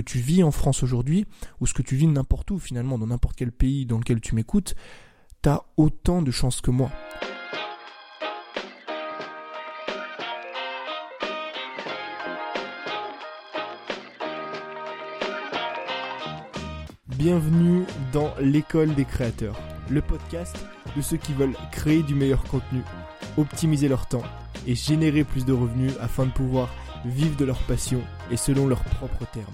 tu vis en France aujourd'hui, ou ce que tu vis n'importe où finalement, dans n'importe quel pays dans lequel tu m'écoutes, t'as autant de chances que moi. Bienvenue dans l'école des créateurs, le podcast de ceux qui veulent créer du meilleur contenu, optimiser leur temps et générer plus de revenus afin de pouvoir vivre de leur passion et selon leurs propres termes.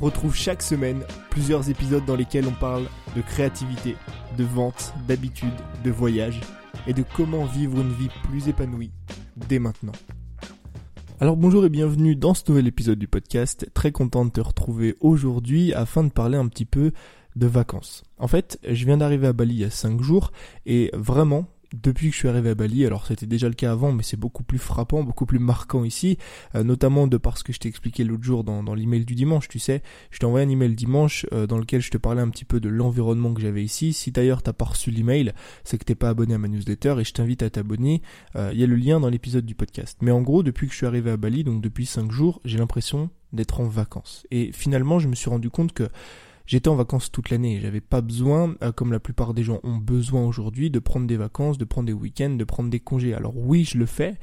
Retrouve chaque semaine plusieurs épisodes dans lesquels on parle de créativité, de vente, d'habitude, de voyage et de comment vivre une vie plus épanouie dès maintenant. Alors bonjour et bienvenue dans ce nouvel épisode du podcast. Très content de te retrouver aujourd'hui afin de parler un petit peu de vacances. En fait, je viens d'arriver à Bali il y a 5 jours et vraiment, depuis que je suis arrivé à Bali, alors c'était déjà le cas avant, mais c'est beaucoup plus frappant, beaucoup plus marquant ici, euh, notamment de par ce que je t'ai expliqué l'autre jour dans, dans l'email du dimanche, tu sais, je t'ai envoyé un email dimanche euh, dans lequel je te parlais un petit peu de l'environnement que j'avais ici. Si d'ailleurs t'as pas reçu l'email, c'est que t'es pas abonné à ma newsletter et je t'invite à t'abonner. Euh, il y a le lien dans l'épisode du podcast. Mais en gros, depuis que je suis arrivé à Bali, donc depuis 5 jours, j'ai l'impression d'être en vacances. Et finalement, je me suis rendu compte que J'étais en vacances toute l'année. J'avais pas besoin, euh, comme la plupart des gens ont besoin aujourd'hui, de prendre des vacances, de prendre des week-ends, de prendre des congés. Alors oui, je le fais,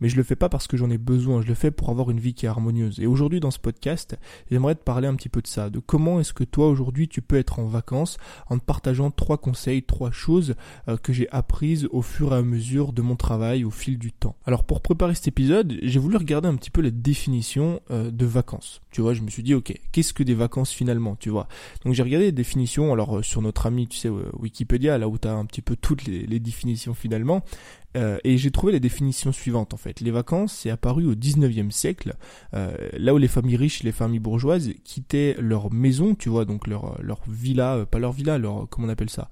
mais je le fais pas parce que j'en ai besoin, je le fais pour avoir une vie qui est harmonieuse. Et aujourd'hui dans ce podcast, j'aimerais te parler un petit peu de ça, de comment est-ce que toi aujourd'hui tu peux être en vacances en te partageant trois conseils, trois choses euh, que j'ai apprises au fur et à mesure de mon travail au fil du temps. Alors pour préparer cet épisode, j'ai voulu regarder un petit peu la définition euh, de vacances. Tu vois, je me suis dit ok, qu'est-ce que des vacances finalement, tu vois? Donc j'ai regardé les définitions, alors euh, sur notre ami, tu sais, Wikipédia, là où tu as un petit peu toutes les, les définitions finalement, euh, et j'ai trouvé la définition suivante en fait. Les vacances, c'est apparu au 19e siècle, euh, là où les familles riches, les familles bourgeoises quittaient leur maison, tu vois, donc leur leur villa, euh, pas leur villa, leur comment on appelle ça,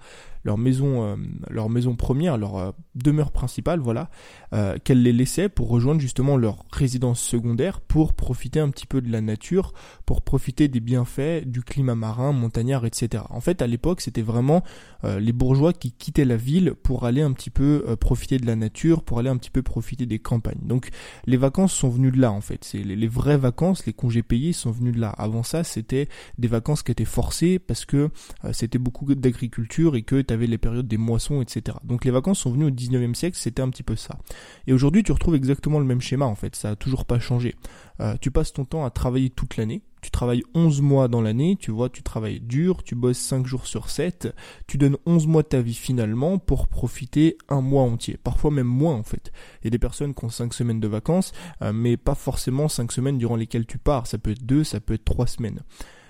leur maison, euh, leur maison première, leur euh, demeure principale, voilà, euh, qu'elles les laissaient pour rejoindre justement leur résidence secondaire pour profiter un petit peu de la nature, pour profiter des bienfaits du climat marin, montagnard, etc. En fait, à l'époque, c'était vraiment les bourgeois qui quittaient la ville pour aller un petit peu profiter de la nature, pour aller un petit peu profiter des campagnes. Donc, les vacances sont venues de là, en fait. C'est les, les vraies vacances, les congés payés sont venus de là. Avant ça, c'était des vacances qui étaient forcées parce que c'était beaucoup d'agriculture et que les périodes des moissons, etc. Donc les vacances sont venues au 19e siècle, c'était un petit peu ça. Et aujourd'hui, tu retrouves exactement le même schéma en fait, ça a toujours pas changé. Euh, tu passes ton temps à travailler toute l'année, tu travailles 11 mois dans l'année, tu vois, tu travailles dur, tu bosses 5 jours sur 7, tu donnes 11 mois de ta vie finalement pour profiter un mois entier, parfois même moins en fait. Il y a des personnes qui ont 5 semaines de vacances, euh, mais pas forcément 5 semaines durant lesquelles tu pars, ça peut être 2, ça peut être 3 semaines.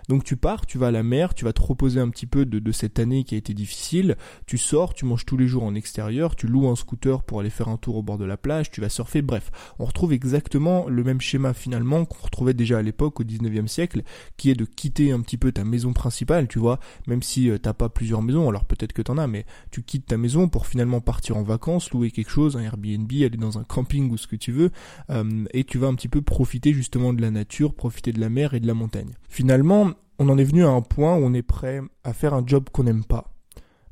Donc tu pars, tu vas à la mer, tu vas te reposer un petit peu de, cette année qui a été difficile, tu sors, tu manges tous les jours en extérieur, tu loues un scooter pour aller faire un tour au bord de la plage, tu vas surfer, bref. On retrouve exactement le même schéma finalement qu'on retrouvait déjà à l'époque au 19e siècle, qui est de quitter un petit peu ta maison principale, tu vois, même si euh, t'as pas plusieurs maisons, alors peut-être que t'en as, mais tu quittes ta maison pour finalement partir en vacances, louer quelque chose, un Airbnb, aller dans un camping ou ce que tu veux, euh, et tu vas un petit peu profiter justement de la nature, profiter de la mer et de la montagne. Finalement, on en est venu à un point où on est prêt à faire un job qu'on n'aime pas,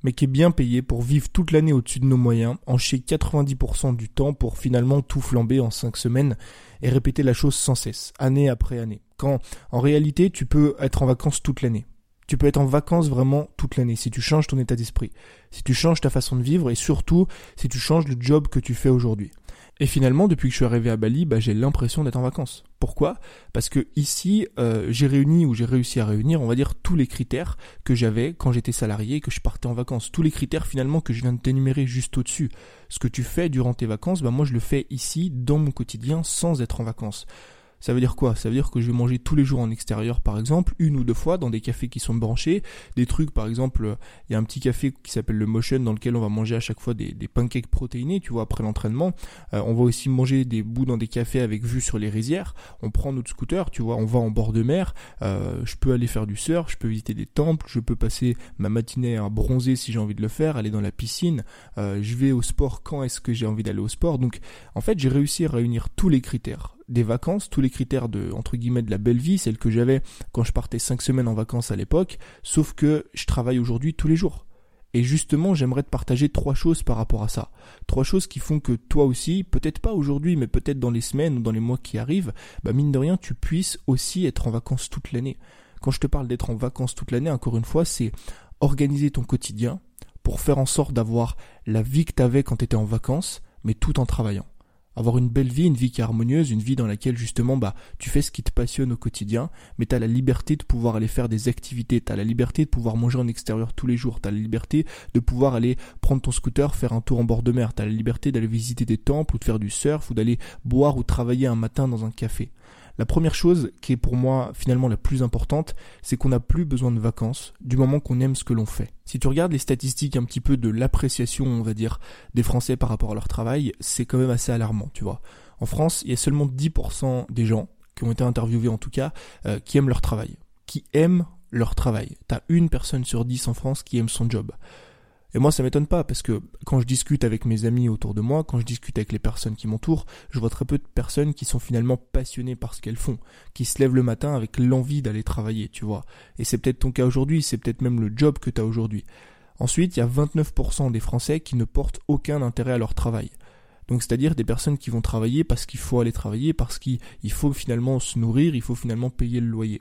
mais qui est bien payé pour vivre toute l'année au-dessus de nos moyens, en chier 90% du temps pour finalement tout flamber en 5 semaines et répéter la chose sans cesse, année après année. Quand en réalité tu peux être en vacances toute l'année. Tu peux être en vacances vraiment toute l'année si tu changes ton état d'esprit, si tu changes ta façon de vivre et surtout si tu changes le job que tu fais aujourd'hui. Et finalement, depuis que je suis arrivé à Bali, bah, j'ai l'impression d'être en vacances. Pourquoi? Parce que ici, euh, j'ai réuni ou j'ai réussi à réunir, on va dire, tous les critères que j'avais quand j'étais salarié et que je partais en vacances. Tous les critères finalement que je viens de t'énumérer juste au-dessus. Ce que tu fais durant tes vacances, bah, moi je le fais ici, dans mon quotidien, sans être en vacances. Ça veut dire quoi? Ça veut dire que je vais manger tous les jours en extérieur, par exemple, une ou deux fois dans des cafés qui sont branchés. Des trucs, par exemple, il y a un petit café qui s'appelle le Motion dans lequel on va manger à chaque fois des, des pancakes protéinés, tu vois, après l'entraînement. Euh, on va aussi manger des bouts dans des cafés avec vue sur les rizières. On prend notre scooter, tu vois, on va en bord de mer. Euh, je peux aller faire du surf, je peux visiter des temples, je peux passer ma matinée à bronzer si j'ai envie de le faire, aller dans la piscine. Euh, je vais au sport quand est-ce que j'ai envie d'aller au sport? Donc, en fait, j'ai réussi à réunir tous les critères des vacances, tous les critères de entre guillemets de la belle vie, celle que j'avais quand je partais cinq semaines en vacances à l'époque, sauf que je travaille aujourd'hui tous les jours. Et justement, j'aimerais te partager trois choses par rapport à ça. Trois choses qui font que toi aussi, peut-être pas aujourd'hui, mais peut-être dans les semaines ou dans les mois qui arrivent, bah mine de rien, tu puisses aussi être en vacances toute l'année. Quand je te parle d'être en vacances toute l'année, encore une fois, c'est organiser ton quotidien pour faire en sorte d'avoir la vie que tu avais quand tu étais en vacances, mais tout en travaillant avoir une belle vie, une vie qui est harmonieuse, une vie dans laquelle justement bah tu fais ce qui te passionne au quotidien, mais tu as la liberté de pouvoir aller faire des activités, tu as la liberté de pouvoir manger en extérieur tous les jours, tu as la liberté de pouvoir aller prendre ton scooter, faire un tour en bord de mer, tu as la liberté d'aller visiter des temples ou de faire du surf ou d'aller boire ou travailler un matin dans un café. La première chose qui est pour moi finalement la plus importante, c'est qu'on n'a plus besoin de vacances du moment qu'on aime ce que l'on fait. Si tu regardes les statistiques un petit peu de l'appréciation, on va dire, des Français par rapport à leur travail, c'est quand même assez alarmant, tu vois. En France, il y a seulement 10% des gens, qui ont été interviewés en tout cas, euh, qui aiment leur travail, qui aiment leur travail. T'as une personne sur 10 en France qui aime son job. Et moi, ça m'étonne pas parce que quand je discute avec mes amis autour de moi, quand je discute avec les personnes qui m'entourent, je vois très peu de personnes qui sont finalement passionnées par ce qu'elles font, qui se lèvent le matin avec l'envie d'aller travailler, tu vois. Et c'est peut-être ton cas aujourd'hui, c'est peut-être même le job que tu as aujourd'hui. Ensuite, il y a 29% des Français qui ne portent aucun intérêt à leur travail. Donc c'est-à-dire des personnes qui vont travailler parce qu'il faut aller travailler, parce qu'il faut finalement se nourrir, il faut finalement payer le loyer.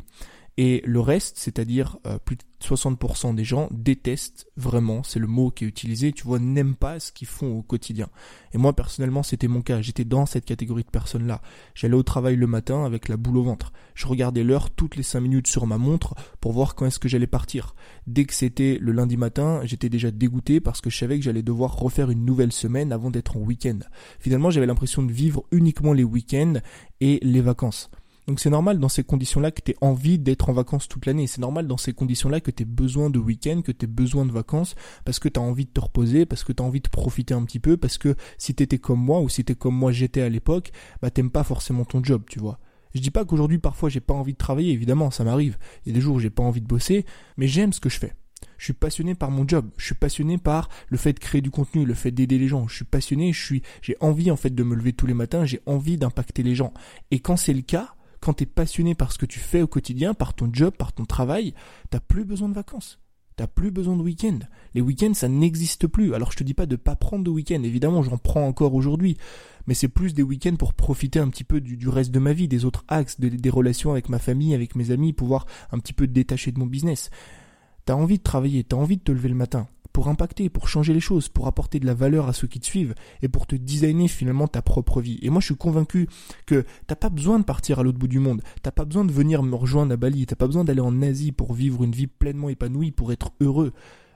Et le reste, c'est-à-dire euh, plus de 60% des gens détestent vraiment, c'est le mot qui est utilisé, tu vois, n'aiment pas ce qu'ils font au quotidien. Et moi personnellement, c'était mon cas, j'étais dans cette catégorie de personnes-là. J'allais au travail le matin avec la boule au ventre. Je regardais l'heure toutes les 5 minutes sur ma montre pour voir quand est-ce que j'allais partir. Dès que c'était le lundi matin, j'étais déjà dégoûté parce que je savais que j'allais devoir refaire une nouvelle semaine avant d'être en week-end. Finalement, j'avais l'impression de vivre uniquement les week-ends et les vacances. Donc c'est normal dans ces conditions-là que tu envie d'être en vacances toute l'année. C'est normal dans ces conditions-là que tu besoin de week-end, que tu besoin de vacances, parce que tu as envie de te reposer, parce que tu as envie de profiter un petit peu, parce que si tu étais comme moi ou si tu comme moi j'étais à l'époque, bah t'aimes pas forcément ton job, tu vois. Je dis pas qu'aujourd'hui parfois j'ai pas envie de travailler, évidemment, ça m'arrive. Il y a des jours où j'ai pas envie de bosser, mais j'aime ce que je fais. Je suis passionné par mon job. Je suis passionné par le fait de créer du contenu, le fait d'aider les gens. Je suis passionné, je suis, j'ai envie en fait de me lever tous les matins, j'ai envie d'impacter les gens. Et quand c'est le cas, quand tu es passionné par ce que tu fais au quotidien, par ton job, par ton travail, t'as plus besoin de vacances. T'as plus besoin de week-end. Les week-ends, ça n'existe plus. Alors je te dis pas de pas prendre de week-end. Évidemment, j'en prends encore aujourd'hui. Mais c'est plus des week-ends pour profiter un petit peu du, reste de ma vie, des autres axes, des relations avec ma famille, avec mes amis, pouvoir un petit peu détacher de mon business. T'as envie de travailler, t'as envie de te lever le matin pour impacter, pour changer les choses, pour apporter de la valeur à ceux qui te suivent et pour te designer finalement ta propre vie. Et moi, je suis convaincu que t'as pas besoin de partir à l'autre bout du monde. T'as pas besoin de venir me rejoindre à Bali. T'as pas besoin d'aller en Asie pour vivre une vie pleinement épanouie, pour être heureux.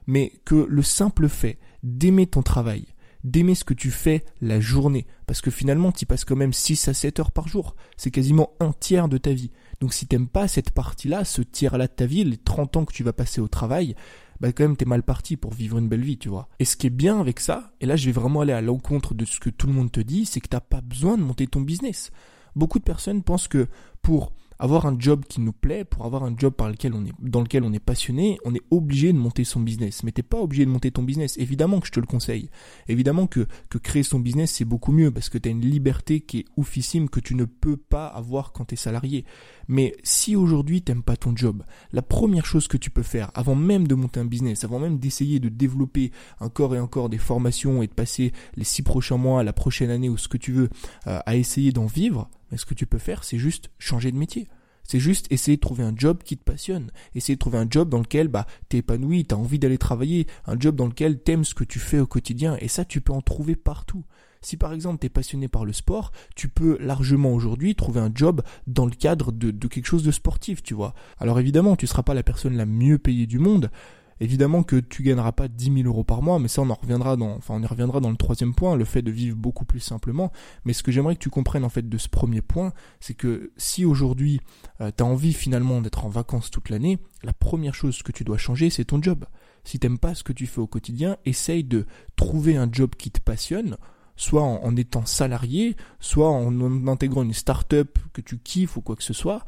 Mais que le simple fait d'aimer ton travail, d'aimer ce que tu fais la journée. Parce que finalement, tu passes quand même 6 à 7 heures par jour. C'est quasiment un tiers de ta vie. Donc si t'aimes pas cette partie-là, ce tiers-là de ta vie, les 30 ans que tu vas passer au travail, bah quand même t'es mal parti pour vivre une belle vie, tu vois. Et ce qui est bien avec ça, et là je vais vraiment aller à l'encontre de ce que tout le monde te dit, c'est que t'as pas besoin de monter ton business. Beaucoup de personnes pensent que pour avoir un job qui nous plaît, pour avoir un job par lequel on est, dans lequel on est passionné, on est obligé de monter son business. Mais t'es pas obligé de monter ton business. Évidemment que je te le conseille. Évidemment que, que créer son business, c'est beaucoup mieux parce que tu as une liberté qui est oufissime que tu ne peux pas avoir quand tu es salarié. Mais si aujourd'hui t'aimes pas ton job, la première chose que tu peux faire avant même de monter un business, avant même d'essayer de développer encore et encore des formations et de passer les six prochains mois, la prochaine année ou ce que tu veux euh, à essayer d'en vivre, mais ce que tu peux faire, c'est juste changer de métier. C'est juste essayer de trouver un job qui te passionne. Essayer de trouver un job dans lequel bah, t'es épanoui, t'as envie d'aller travailler. Un job dans lequel t'aimes ce que tu fais au quotidien. Et ça, tu peux en trouver partout. Si par exemple t'es passionné par le sport, tu peux largement aujourd'hui trouver un job dans le cadre de, quelque chose de sportif, tu vois. Alors évidemment, tu seras pas la personne la mieux payée du monde, Évidemment que tu gagneras pas 10 000 euros par mois, mais ça on en reviendra dans, enfin on y reviendra dans le troisième point, le fait de vivre beaucoup plus simplement. Mais ce que j'aimerais que tu comprennes en fait de ce premier point, c'est que si aujourd'hui euh, tu as envie finalement d'être en vacances toute l'année, la première chose que tu dois changer c'est ton job. Si t'aimes pas ce que tu fais au quotidien, essaye de trouver un job qui te passionne, soit en, étant salarié, soit en, en intégrant une start-up que tu kiffes ou quoi que ce soit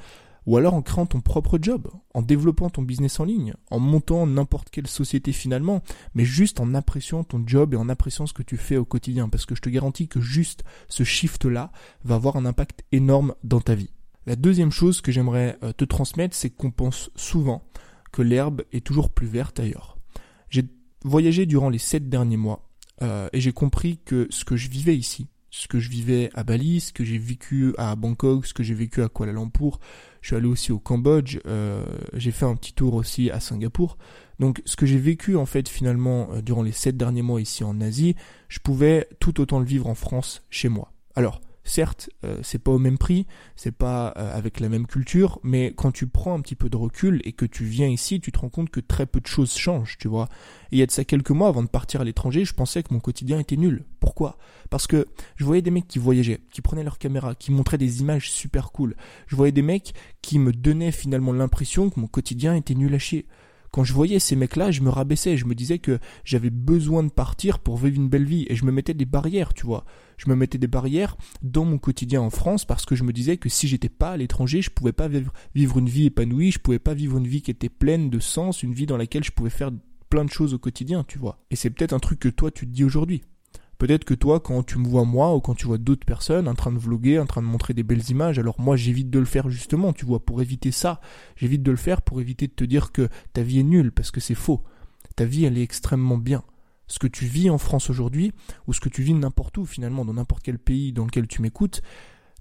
ou alors en créant ton propre job, en développant ton business en ligne, en montant n'importe quelle société finalement, mais juste en appréciant ton job et en appréciant ce que tu fais au quotidien, parce que je te garantis que juste ce shift-là va avoir un impact énorme dans ta vie. La deuxième chose que j'aimerais euh, te transmettre, c'est qu'on pense souvent que l'herbe est toujours plus verte ailleurs. J'ai voyagé durant les sept derniers mois euh, et j'ai compris que ce que je vivais ici, ce que je vivais à Bali, ce que j'ai vécu à Bangkok, ce que j'ai vécu à Kuala Lumpur, je suis allé aussi au Cambodge, euh, j'ai fait un petit tour aussi à Singapour. Donc ce que j'ai vécu en fait finalement euh, durant les sept derniers mois ici en Asie, je pouvais tout autant le vivre en France chez moi. Alors Certes, euh, c'est pas au même prix, c'est pas euh, avec la même culture, mais quand tu prends un petit peu de recul et que tu viens ici, tu te rends compte que très peu de choses changent, tu vois. Et il y a de ça quelques mois, avant de partir à l'étranger, je pensais que mon quotidien était nul. Pourquoi? Parce que je voyais des mecs qui voyageaient, qui prenaient leur caméra, qui montraient des images super cool. Je voyais des mecs qui me donnaient finalement l'impression que mon quotidien était nul à chier quand je voyais ces mecs-là, je me rabaissais, je me disais que j'avais besoin de partir pour vivre une belle vie, et je me mettais des barrières, tu vois. Je me mettais des barrières dans mon quotidien en France parce que je me disais que si j'étais pas à l'étranger, je pouvais pas vivre, une vie épanouie, je pouvais pas vivre une vie qui était pleine de sens, une vie dans laquelle je pouvais faire plein de choses au quotidien, tu vois. Et c'est peut-être un truc que toi tu te dis aujourd'hui. Peut-être que toi, quand tu me vois moi ou quand tu vois d'autres personnes en train de vloguer, en train de montrer des belles images, alors moi j'évite de le faire justement, tu vois, pour éviter ça. J'évite de le faire pour éviter de te dire que ta vie est nulle, parce que c'est faux. Ta vie, elle est extrêmement bien. Ce que tu vis en France aujourd'hui, ou ce que tu vis n'importe où finalement, dans n'importe quel pays dans lequel tu m'écoutes,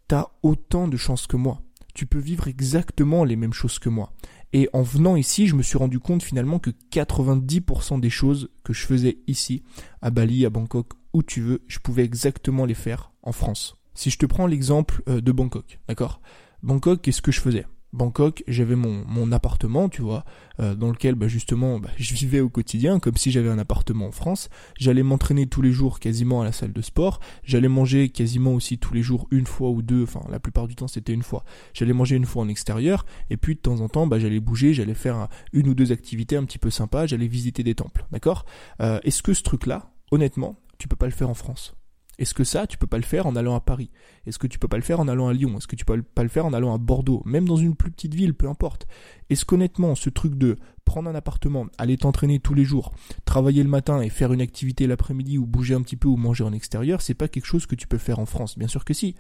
t'as autant de chances que moi. Tu peux vivre exactement les mêmes choses que moi. Et en venant ici, je me suis rendu compte finalement que 90% des choses que je faisais ici, à Bali, à Bangkok, où tu veux, je pouvais exactement les faire en France. Si je te prends l'exemple euh, de Bangkok, d'accord? Bangkok, qu'est-ce que je faisais? Bangkok, j'avais mon, mon appartement, tu vois, euh, dans lequel bah, justement bah, je vivais au quotidien comme si j'avais un appartement en France. J'allais m'entraîner tous les jours quasiment à la salle de sport. J'allais manger quasiment aussi tous les jours une fois ou deux, enfin la plupart du temps c'était une fois. J'allais manger une fois en extérieur et puis de temps en temps bah, j'allais bouger, j'allais faire une ou deux activités un petit peu sympas, j'allais visiter des temples, d'accord? Euh, Est-ce que ce truc-là, honnêtement, tu peux pas le faire en France est-ce que ça, tu peux pas le faire en allant à Paris? Est-ce que tu peux pas le faire en allant à Lyon? Est-ce que tu peux pas le faire en allant à Bordeaux? Même dans une plus petite ville, peu importe. Est-ce qu'honnêtement, ce truc de prendre un appartement, aller t'entraîner tous les jours, travailler le matin et faire une activité l'après-midi ou bouger un petit peu ou manger en extérieur, c'est pas quelque chose que tu peux faire en France Bien sûr que si.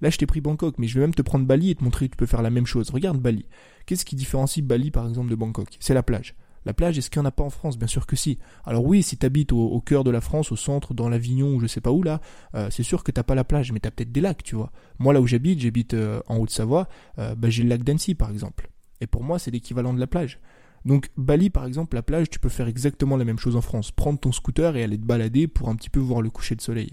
Là, je t'ai pris Bangkok, mais je vais même te prendre Bali et te montrer que tu peux faire la même chose. Regarde Bali. Qu'est-ce qui différencie Bali, par exemple, de Bangkok? C'est la plage. La plage, est-ce qu'il n'y en a pas en France? Bien sûr que si. Alors oui, si tu habites au, cœur de la France, au centre, dans l'Avignon ou je sais pas où là, euh, c'est sûr que t'as pas la plage, mais t'as peut-être des lacs, tu vois. Moi là où j'habite, j'habite euh, en Haute-Savoie, euh, bah, j'ai le lac d'Annecy par exemple. Et pour moi, c'est l'équivalent de la plage. Donc Bali par exemple, la plage, tu peux faire exactement la même chose en France. Prendre ton scooter et aller te balader pour un petit peu voir le coucher de soleil.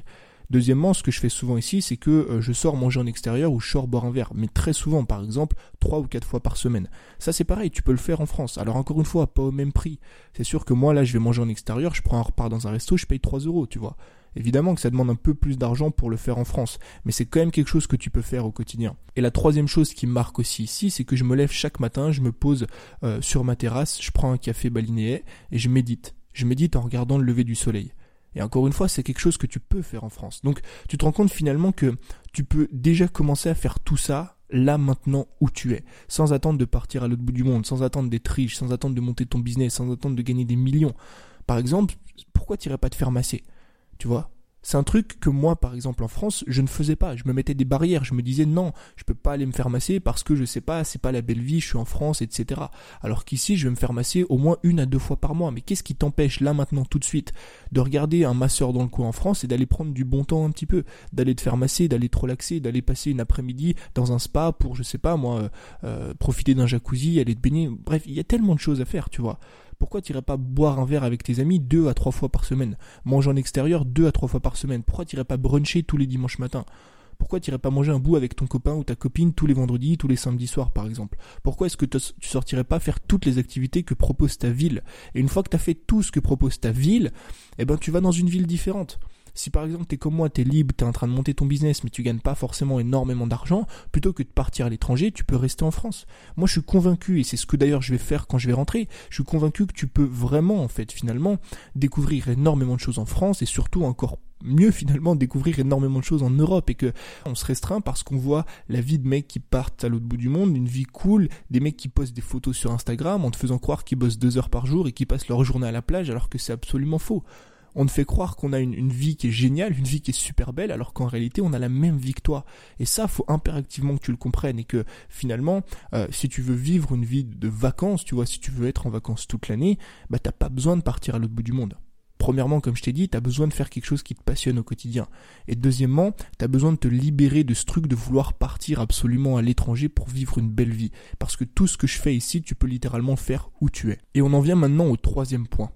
Deuxièmement, ce que je fais souvent ici, c'est que euh, je sors manger en extérieur ou je sors boire un verre, mais très souvent, par exemple, trois ou quatre fois par semaine. Ça, c'est pareil, tu peux le faire en France. Alors encore une fois, pas au même prix. C'est sûr que moi, là, je vais manger en extérieur, je prends un repas dans un resto, je paye 3 euros, tu vois. Évidemment que ça demande un peu plus d'argent pour le faire en France, mais c'est quand même quelque chose que tu peux faire au quotidien. Et la troisième chose qui marque aussi ici, c'est que je me lève chaque matin, je me pose euh, sur ma terrasse, je prends un café balinéais et je médite. Je médite en regardant le lever du soleil. Et encore une fois, c'est quelque chose que tu peux faire en France. Donc tu te rends compte finalement que tu peux déjà commencer à faire tout ça là maintenant où tu es, sans attendre de partir à l'autre bout du monde, sans attendre d'être riche, sans attendre de monter ton business, sans attendre de gagner des millions. Par exemple, pourquoi tu irais pas te faire masser? Tu vois? C'est un truc que moi, par exemple, en France, je ne faisais pas. Je me mettais des barrières. Je me disais non, je peux pas aller me faire masser parce que je sais pas, c'est pas la belle vie, je suis en France, etc. Alors qu'ici, je vais me faire masser au moins une à deux fois par mois. Mais qu'est-ce qui t'empêche là maintenant tout de suite de regarder un masseur dans le coin en France et d'aller prendre du bon temps un petit peu, d'aller te faire masser, d'aller te relaxer, d'aller passer une après-midi dans un spa pour, je sais pas moi, euh, euh, profiter d'un jacuzzi, aller te baigner. Bref, il y a tellement de choses à faire, tu vois. Pourquoi tu irais pas boire un verre avec tes amis deux à trois fois par semaine? Manger en extérieur deux à trois fois par semaine. Pourquoi tu irais pas bruncher tous les dimanches matins pourquoi tu irais pas manger un bout avec ton copain ou ta copine tous les vendredis, tous les samedis soirs par exemple? Pourquoi est-ce que tu sortirais pas faire toutes les activités que propose ta ville? Et une fois que tu as fait tout ce que propose ta ville, eh ben tu vas dans une ville différente. Si par exemple tu es comme moi, tu es libre, tu es en train de monter ton business, mais tu gagnes pas forcément énormément d'argent, plutôt que de partir à l'étranger, tu peux rester en France. Moi je suis convaincu, et c'est ce que d'ailleurs je vais faire quand je vais rentrer, je suis convaincu que tu peux vraiment en fait finalement découvrir énormément de choses en France et surtout encore mieux finalement découvrir énormément de choses en Europe et que on se restreint parce qu'on voit la vie de mecs qui partent à l'autre bout du monde, une vie cool, des mecs qui postent des photos sur Instagram en te faisant croire qu'ils bossent deux heures par jour et qui passent leur journée à la plage alors que c'est absolument faux On te fait croire qu'on a une, vie qui est géniale, une vie qui est super belle, alors qu'en réalité, on a la même vie que toi. Et ça, faut impérativement que tu le comprennes et que finalement, euh, si tu veux vivre une vie de vacances, tu vois, si tu veux être en vacances toute l'année, bah t'as pas besoin de partir à l'autre bout du monde. Premièrement, comme je t'ai dit, tu as besoin de faire quelque chose qui te passionne au quotidien. Et deuxièmement, tu as besoin de te libérer de ce truc de vouloir partir absolument à l'étranger pour vivre une belle vie. Parce que tout ce que je fais ici, tu peux littéralement faire où tu es. Et on en vient maintenant au troisième point.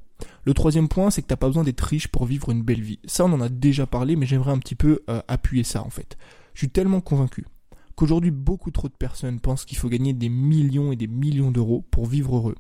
Le troisième point, c'est que t'as pas besoin d'être riche pour vivre une belle vie. Ça, on en a déjà parlé, mais j'aimerais un petit peu euh, appuyer ça en fait. Je suis tellement convaincu qu'aujourd'hui beaucoup trop de personnes pensent qu'il faut gagner des millions et des millions d'euros pour vivre heureux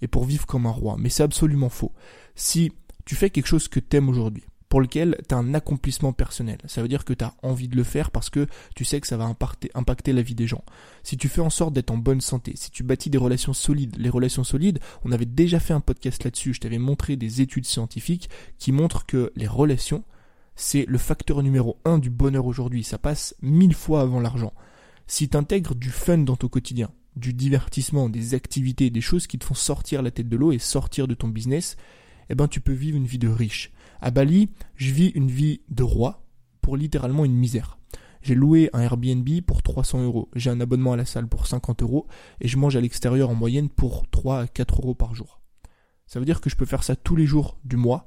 et pour vivre comme un roi. Mais c'est absolument faux. Si tu fais quelque chose que t'aimes aujourd'hui, pour lequel tu as un accomplissement personnel. Ça veut dire que tu as envie de le faire parce que tu sais que ça va impacter, la vie des gens. Si tu fais en sorte d'être en bonne santé, si tu bâtis des relations solides, les relations solides, on avait déjà fait un podcast là-dessus, je t'avais montré des études scientifiques qui montrent que les relations, c'est le facteur numéro un du bonheur aujourd'hui. Ça passe mille fois avant l'argent. Si tu intègres du fun dans ton quotidien, du divertissement, des activités, des choses qui te font sortir la tête de l'eau et sortir de ton business, eh ben tu peux vivre une vie de riche. À Bali, je vis une vie de roi pour littéralement une misère. J'ai loué un Airbnb pour 300 euros. J'ai un abonnement à la salle pour 50 euros et je mange à l'extérieur en moyenne pour 3 à 4 euros par jour. Ça veut dire que je peux faire ça tous les jours du mois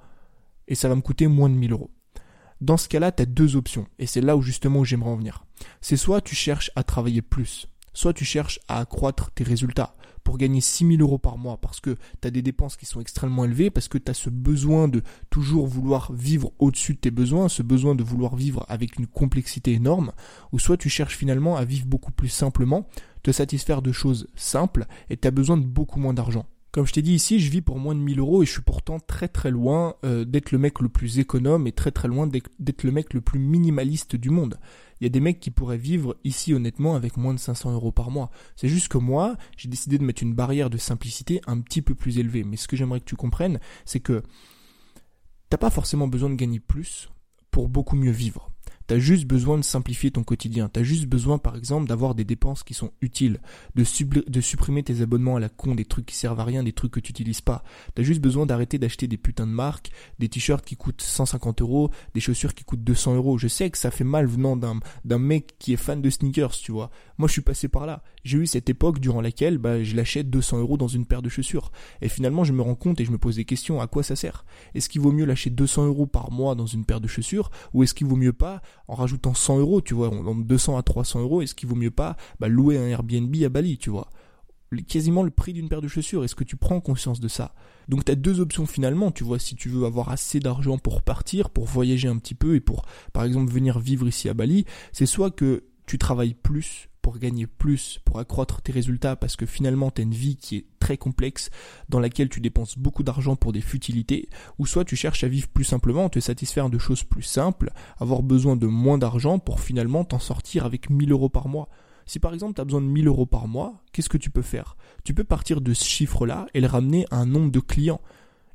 et ça va me coûter moins de 1000 euros. Dans ce cas-là, tu as deux options et c'est là où justement j'aimerais en venir. C'est soit tu cherches à travailler plus, soit tu cherches à accroître tes résultats pour gagner 6000 euros par mois parce que tu as des dépenses qui sont extrêmement élevées, parce que tu as ce besoin de toujours vouloir vivre au-dessus de tes besoins, ce besoin de vouloir vivre avec une complexité énorme, ou soit tu cherches finalement à vivre beaucoup plus simplement, te satisfaire de choses simples et tu as besoin de beaucoup moins d'argent. Comme je t'ai dit ici, je vis pour moins de 1000 euros et je suis pourtant très très loin euh, d'être le mec le plus économe et très très loin d'être le mec le plus minimaliste du monde. Il y a des mecs qui pourraient vivre ici honnêtement avec moins de 500 euros par mois. C'est juste que moi, j'ai décidé de mettre une barrière de simplicité un petit peu plus élevée. Mais ce que j'aimerais que tu comprennes, c'est que t'as pas forcément besoin de gagner plus pour beaucoup mieux vivre. T'as juste besoin de simplifier ton quotidien. T'as juste besoin, par exemple, d'avoir des dépenses qui sont utiles, de, supprimer tes abonnements à la con, des trucs qui servent à rien, des trucs que tu n'utilises pas. T'as juste besoin d'arrêter d'acheter des putains de marques, des t-shirts qui coûtent 150 euros, des chaussures qui coûtent 200 euros. Je sais que ça fait mal venant d'un, d'un mec qui est fan de sneakers, tu vois. Moi, je suis passé par là. J'ai eu cette époque durant laquelle, bah, je l'achète 200 euros dans une paire de chaussures. Et finalement, je me rends compte et je me pose des questions. À quoi ça sert? Est-ce qu'il vaut mieux lâcher 200 euros par mois dans une paire de chaussures, ou est-ce qu'il vaut mieux pas en rajoutant 100 euros, tu vois, en 200 à 300 euros, est-ce qu'il vaut mieux pas bah, louer un Airbnb à Bali, tu vois quasiment le prix d'une paire de chaussures. Est-ce que tu prends conscience de ça? Donc tu as deux options finalement, tu vois, si tu veux avoir assez d'argent pour partir, pour voyager un petit peu et pour par exemple venir vivre ici à Bali, c'est soit que tu travailles plus gagner plus, pour accroître tes résultats, parce que finalement tu as une vie qui est très complexe, dans laquelle tu dépenses beaucoup d'argent pour des futilités, ou soit tu cherches à vivre plus simplement, te satisfaire de choses plus simples, avoir besoin de moins d'argent pour finalement t'en sortir avec 1000 euros par mois. Si par exemple tu as besoin de 1000 euros par mois, qu'est-ce que tu peux faire? Tu peux partir de ce chiffre-là et le ramener à un nombre de clients.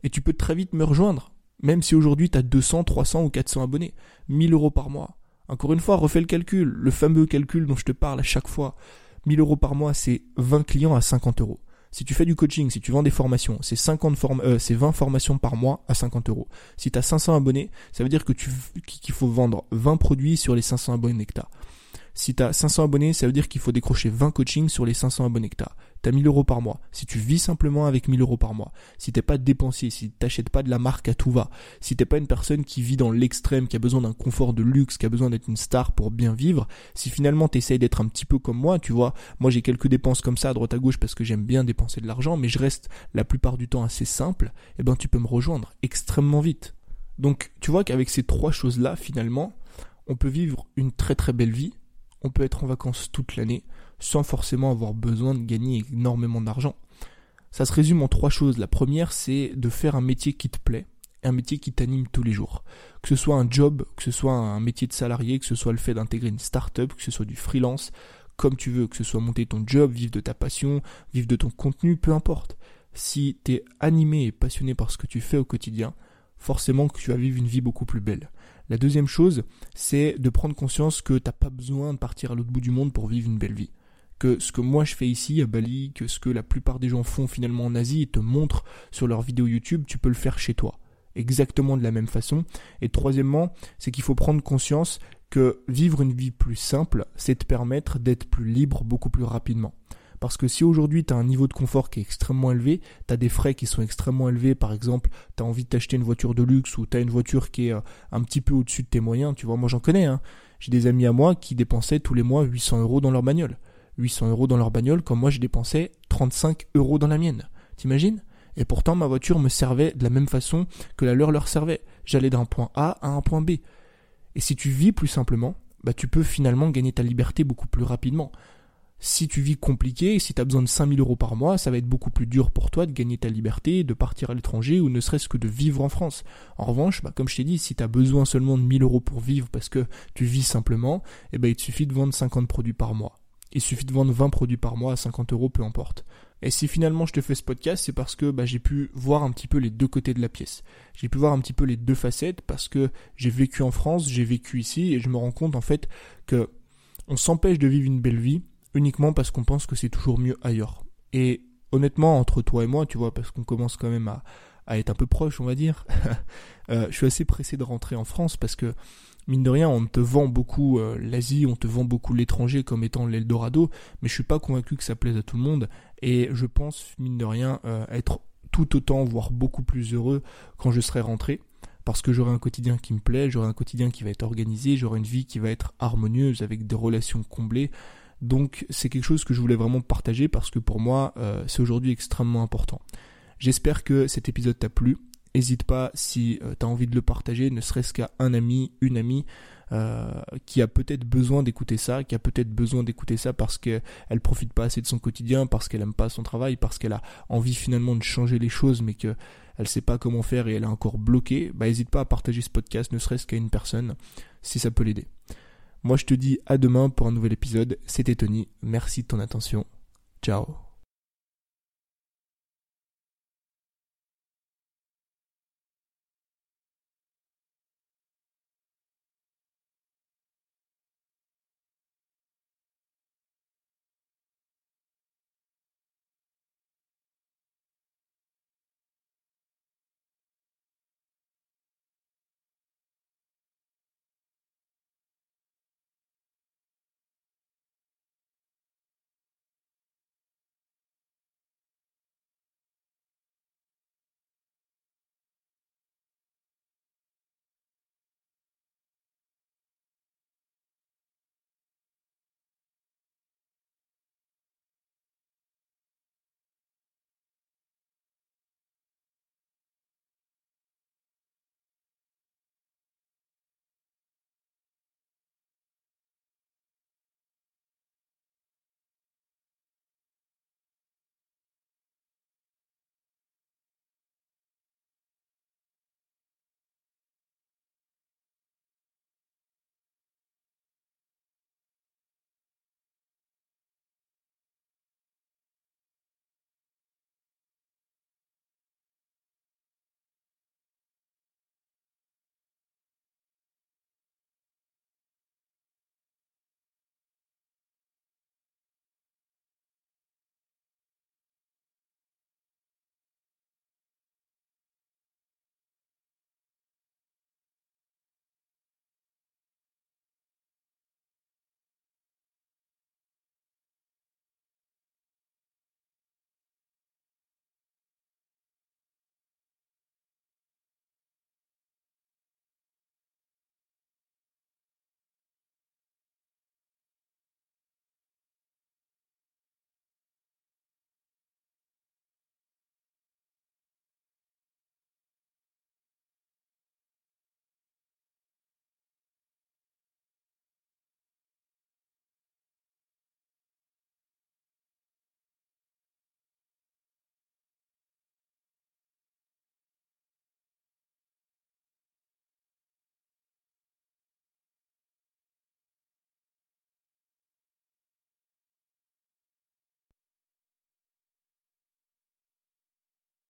Et tu peux très vite me rejoindre, même si aujourd'hui tu as 200, 300 ou 400 abonnés. 1000 euros par mois. Encore une fois, refais le calcul, le fameux calcul dont je te parle à chaque fois. 1000 euros par mois, c'est 20 clients à 50 euros. Si tu fais du coaching, si tu vends des formations, c'est 50 euh, 20 formations par mois à 50 euros. Si tu as 500 abonnés, ça veut dire que qu'il faut vendre 20 produits sur les 500 abonnés que tu as. Si tu as 500 abonnés, ça veut dire qu'il faut décrocher 20 coachings sur les 500 abonnés que. Tu as 1000 euros par mois. Si tu vis simplement avec 1000 euros par mois, si t'es pas dépensier, si t'achètes pas de la marque à tout va, si t'es pas une personne qui vit dans l'extrême, qui a besoin d'un confort de luxe, qui a besoin d'être une star pour bien vivre, si finalement t'essayes d'être un petit peu comme moi, tu vois, moi j'ai quelques dépenses comme ça à droite à gauche parce que j'aime bien dépenser de l'argent, mais je reste la plupart du temps assez simple, eh ben tu peux me rejoindre extrêmement vite. Donc tu vois qu'avec ces trois choses-là, finalement, on peut vivre une très très belle vie on peut être en vacances toute l'année sans forcément avoir besoin de gagner énormément d'argent. Ça se résume en trois choses. La première, c'est de faire un métier qui te plaît, un métier qui t'anime tous les jours. Que ce soit un job, que ce soit un métier de salarié, que ce soit le fait d'intégrer une start-up, que ce soit du freelance, comme tu veux, que ce soit monter ton job, vivre de ta passion, vivre de ton contenu, peu importe. Si tu es animé et passionné par ce que tu fais au quotidien, forcément que tu vas vivre une vie beaucoup plus belle. La deuxième chose, c'est de prendre conscience que t'as pas besoin de partir à l'autre bout du monde pour vivre une belle vie. Que ce que moi je fais ici à Bali, que ce que la plupart des gens font finalement en Asie et te montrent sur leurs vidéos YouTube, tu peux le faire chez toi. exactement de la même façon. Et troisièmement, c'est qu'il faut prendre conscience que vivre une vie plus simple, c'est te permettre d'être plus libre beaucoup plus rapidement. Parce que si aujourd'hui tu as un niveau de confort qui est extrêmement élevé, tu as des frais qui sont extrêmement élevés, par exemple, tu as envie de t'acheter une voiture de luxe ou tu as une voiture qui est euh, un petit peu au-dessus de tes moyens, tu vois, moi j'en connais, hein. j'ai des amis à moi qui dépensaient tous les mois 800 euros dans leur bagnole. 800 euros dans leur bagnole, comme moi je dépensais 35 euros dans la mienne. T'imagines? Et pourtant ma voiture me servait de la même façon que la leur leur servait. J'allais d'un point A à un point B. Et si tu vis plus simplement, bah tu peux finalement gagner ta liberté beaucoup plus rapidement. Si tu vis compliqué, si tu as besoin de 5000 euros par mois, ça va être beaucoup plus dur pour toi de gagner ta liberté, de partir à l'étranger ou ne serait-ce que de vivre en France. En revanche, bah, comme je t'ai dit, si tu as besoin seulement de 1000 euros pour vivre parce que tu vis simplement, ben, il te suffit de vendre 50 produits par mois. Il suffit de vendre 20 produits par mois à 50 euros, peu importe. Et si finalement je te fais ce podcast, c'est parce que bah, j'ai pu voir un petit peu les deux côtés de la pièce. J'ai pu voir un petit peu les deux facettes parce que j'ai vécu en France, j'ai vécu ici et je me rends compte en fait que on s'empêche de vivre une belle vie uniquement parce qu'on pense que c'est toujours mieux ailleurs. Et honnêtement, entre toi et moi, tu vois, parce qu'on commence quand même à, être un peu proche, on va dire, euh, je suis assez pressé de rentrer en France parce que, mine de rien, on te vend beaucoup euh, l'Asie, on te vend beaucoup l'étranger comme étant l'Eldorado, mais je suis pas convaincu que ça plaise à tout le monde, et je pense, mine de rien, euh, être tout autant, voire beaucoup plus heureux quand je serai rentré parce que j'aurai un quotidien qui me plaît, j'aurai un quotidien qui va être organisé, j'aurai une vie qui va être harmonieuse avec des relations comblées, donc c'est quelque chose que je voulais vraiment partager parce que pour moi euh, c'est aujourd'hui extrêmement important. J'espère que cet épisode t'a plu. N'hésite pas si euh, tu as envie de le partager, ne serait-ce qu'à un ami, une amie euh, qui a peut-être besoin d'écouter ça, qui a peut-être besoin d'écouter ça parce qu'elle ne profite pas assez de son quotidien, parce qu'elle aime pas son travail, parce qu'elle a envie finalement de changer les choses mais que elle sait pas comment faire et elle est encore bloquée, bah n'hésite pas à partager ce podcast, ne serait-ce qu'à une personne, si ça peut l'aider. Moi je te dis à demain pour un nouvel épisode. C'était Tony. Merci de ton attention. Ciao.